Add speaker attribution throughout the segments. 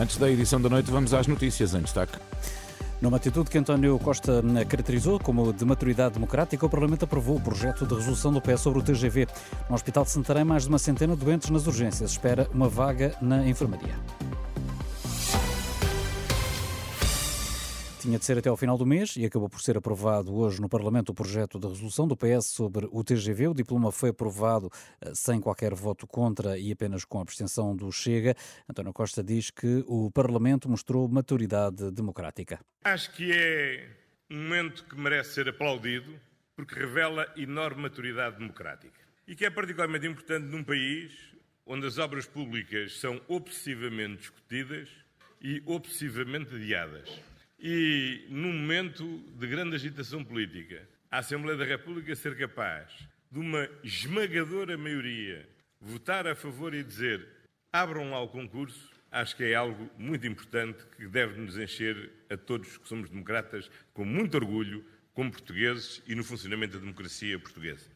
Speaker 1: Antes da edição da noite, vamos às notícias em destaque.
Speaker 2: Numa atitude que António Costa caracterizou como de maturidade democrática, o Parlamento aprovou o projeto de resolução do PS sobre o TGV. No Hospital de Santarém, mais de uma centena de doentes nas urgências. Espera uma vaga na enfermaria. Tinha de ser até ao final do mês e acabou por ser aprovado hoje no Parlamento o projeto de resolução do PS sobre o TGV. O diploma foi aprovado eh, sem qualquer voto contra e apenas com a abstenção do Chega. António Costa diz que o Parlamento mostrou maturidade democrática.
Speaker 3: Acho que é um momento que merece ser aplaudido porque revela enorme maturidade democrática e que é particularmente importante num país onde as obras públicas são obsessivamente discutidas e obsessivamente adiadas. E, num momento de grande agitação política, a Assembleia da República ser capaz de uma esmagadora maioria votar a favor e dizer abram lá o concurso, acho que é algo muito importante que deve nos encher a todos que somos democratas com muito orgulho, como portugueses e no funcionamento da democracia portuguesa.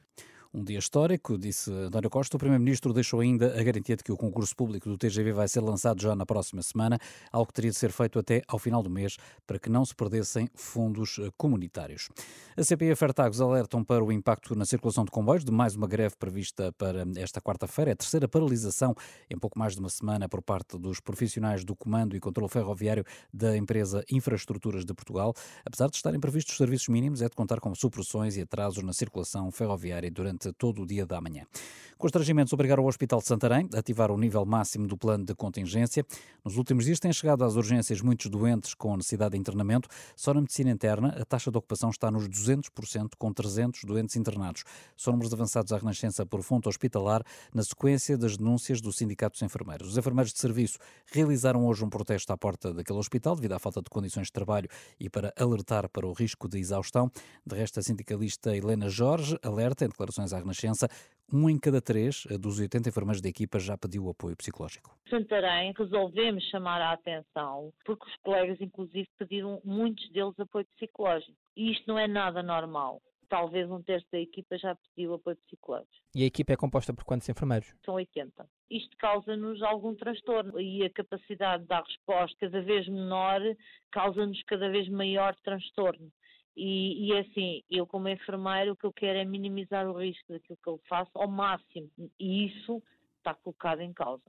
Speaker 2: Um dia histórico, disse António Costa. O Primeiro-Ministro deixou ainda a garantia de que o concurso público do TGV vai ser lançado já na próxima semana, algo que teria de ser feito até ao final do mês, para que não se perdessem fundos eh, comunitários. A CP e a Fertagos alertam para o impacto na circulação de comboios de mais uma greve prevista para esta quarta-feira. É a terceira paralisação em pouco mais de uma semana por parte dos profissionais do Comando e Controlo Ferroviário da empresa Infraestruturas de Portugal. Apesar de estarem previstos serviços mínimos, é de contar com supressões e atrasos na circulação ferroviária durante durante todo o dia da manhã. Constrangimentos obrigaram o Hospital de Santarém a ativar o nível máximo do plano de contingência. Nos últimos dias têm chegado às urgências muitos doentes com necessidade de internamento. Só na medicina interna, a taxa de ocupação está nos 200%, com 300 doentes internados. São números avançados à Renascença por fonte hospitalar, na sequência das denúncias do Sindicato dos Enfermeiros. Os enfermeiros de serviço realizaram hoje um protesto à porta daquele hospital devido à falta de condições de trabalho e para alertar para o risco de exaustão. De resto, a sindicalista Helena Jorge alerta em declarações à Renascença um em cada três dos 80 enfermeiros da equipa já pediu apoio psicológico.
Speaker 4: Santarém resolvemos chamar a atenção porque os colegas, inclusive, pediram, muitos deles, apoio psicológico. E isto não é nada normal. Talvez um terço da equipa já pediu apoio psicológico.
Speaker 5: E a equipa é composta por quantos enfermeiros?
Speaker 4: São 80. Isto causa-nos algum transtorno e a capacidade de dar resposta cada vez menor causa-nos cada vez maior transtorno. E, e assim, eu como enfermeiro o que eu quero é minimizar o risco daquilo que eu faço ao máximo e isso está colocado em causa.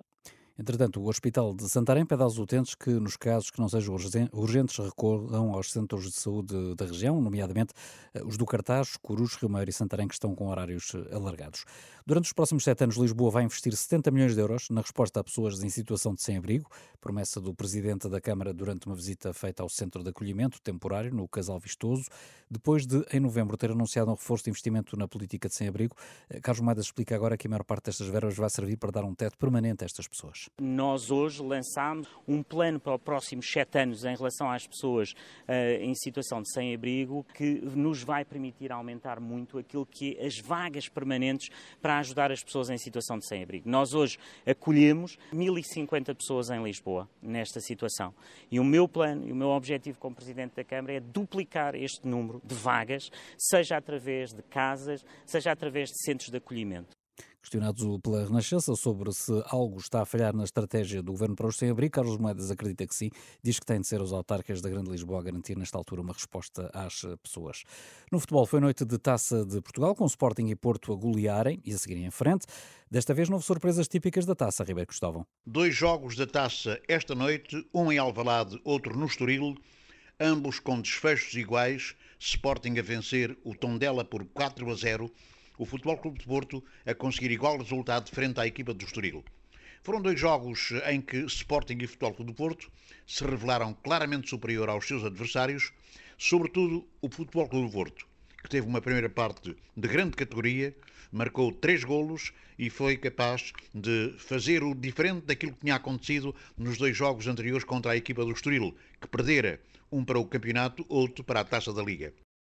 Speaker 2: Entretanto, o Hospital de Santarém pede aos utentes que, nos casos que não sejam urgentes, recorram aos centros de saúde da região, nomeadamente eh, os do Cartaz, Corus, Maior e Santarém, que estão com horários eh, alargados. Durante os próximos sete anos, Lisboa vai investir 70 milhões de euros na resposta a pessoas em situação de sem-abrigo, promessa do Presidente da Câmara durante uma visita feita ao Centro de Acolhimento temporário, no Casal Vistoso, depois de, em novembro, ter anunciado um reforço de investimento na política de sem-abrigo. Eh, Carlos Moedas explica agora que a maior parte destas verbas vai servir para dar um teto permanente a estas pessoas.
Speaker 6: Nós hoje lançámos um plano para os próximos sete anos em relação às pessoas uh, em situação de sem-abrigo que nos vai permitir aumentar muito aquilo que é as vagas permanentes para ajudar as pessoas em situação de sem-abrigo. Nós hoje acolhemos 1.050 pessoas em Lisboa nesta situação e o meu plano e o meu objetivo como Presidente da Câmara é duplicar este número de vagas, seja através de casas, seja através de centros de acolhimento.
Speaker 2: Questionado pela Renascença sobre se algo está a falhar na estratégia do governo para os sem-abrigo, Carlos Moedas acredita que sim. Diz que tem de ser os autarcas da Grande Lisboa a garantir, nesta altura, uma resposta às pessoas. No futebol, foi noite de taça de Portugal, com Sporting e Porto a golearem e a seguirem em frente. Desta vez não houve surpresas típicas da taça, Ribeiro Cristóvão.
Speaker 7: Dois jogos da taça esta noite, um em Alvalade, outro no Estoril, ambos com desfechos iguais. Sporting a vencer o Tondela por 4 a 0 o Futebol Clube de Porto a conseguir igual resultado frente à equipa do Estoril. Foram dois jogos em que Sporting e Futebol Clube do Porto se revelaram claramente superior aos seus adversários, sobretudo o Futebol Clube do Porto, que teve uma primeira parte de grande categoria, marcou três golos e foi capaz de fazer o diferente daquilo que tinha acontecido nos dois jogos anteriores contra a equipa do Estoril, que perdera um para o campeonato, outro para a taça da Liga.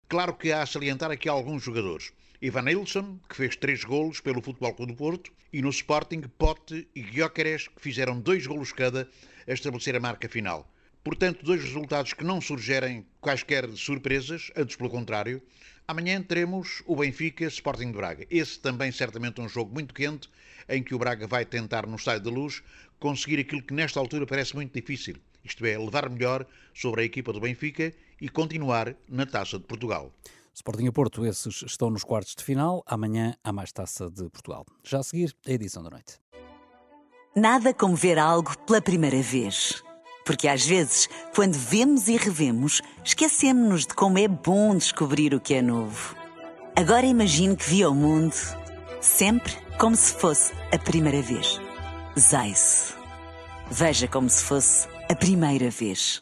Speaker 7: Claro que há a salientar aqui alguns jogadores. Ivan Nilsson, que fez três golos pelo Futebol Clube do Porto, e no Sporting, Pote e Gyökeres, que fizeram dois golos cada a estabelecer a marca final. Portanto, dois resultados que não sugerem quaisquer surpresas, antes pelo contrário. Amanhã teremos o Benfica Sporting de Braga. Esse também certamente um jogo muito quente, em que o Braga vai tentar, no Estádio da Luz, conseguir aquilo que nesta altura parece muito difícil. Isto é, levar melhor sobre a equipa do Benfica e continuar na Taça de Portugal.
Speaker 2: Sporting e Porto, esses estão nos quartos de final. Amanhã há mais Taça de Portugal. Já a seguir, a edição da noite.
Speaker 8: Nada como ver algo pela primeira vez. Porque às vezes, quando vemos e revemos, esquecemos-nos de como é bom descobrir o que é novo. Agora imagine que viu o mundo sempre como se fosse a primeira vez. Zais. Veja como se fosse a primeira vez.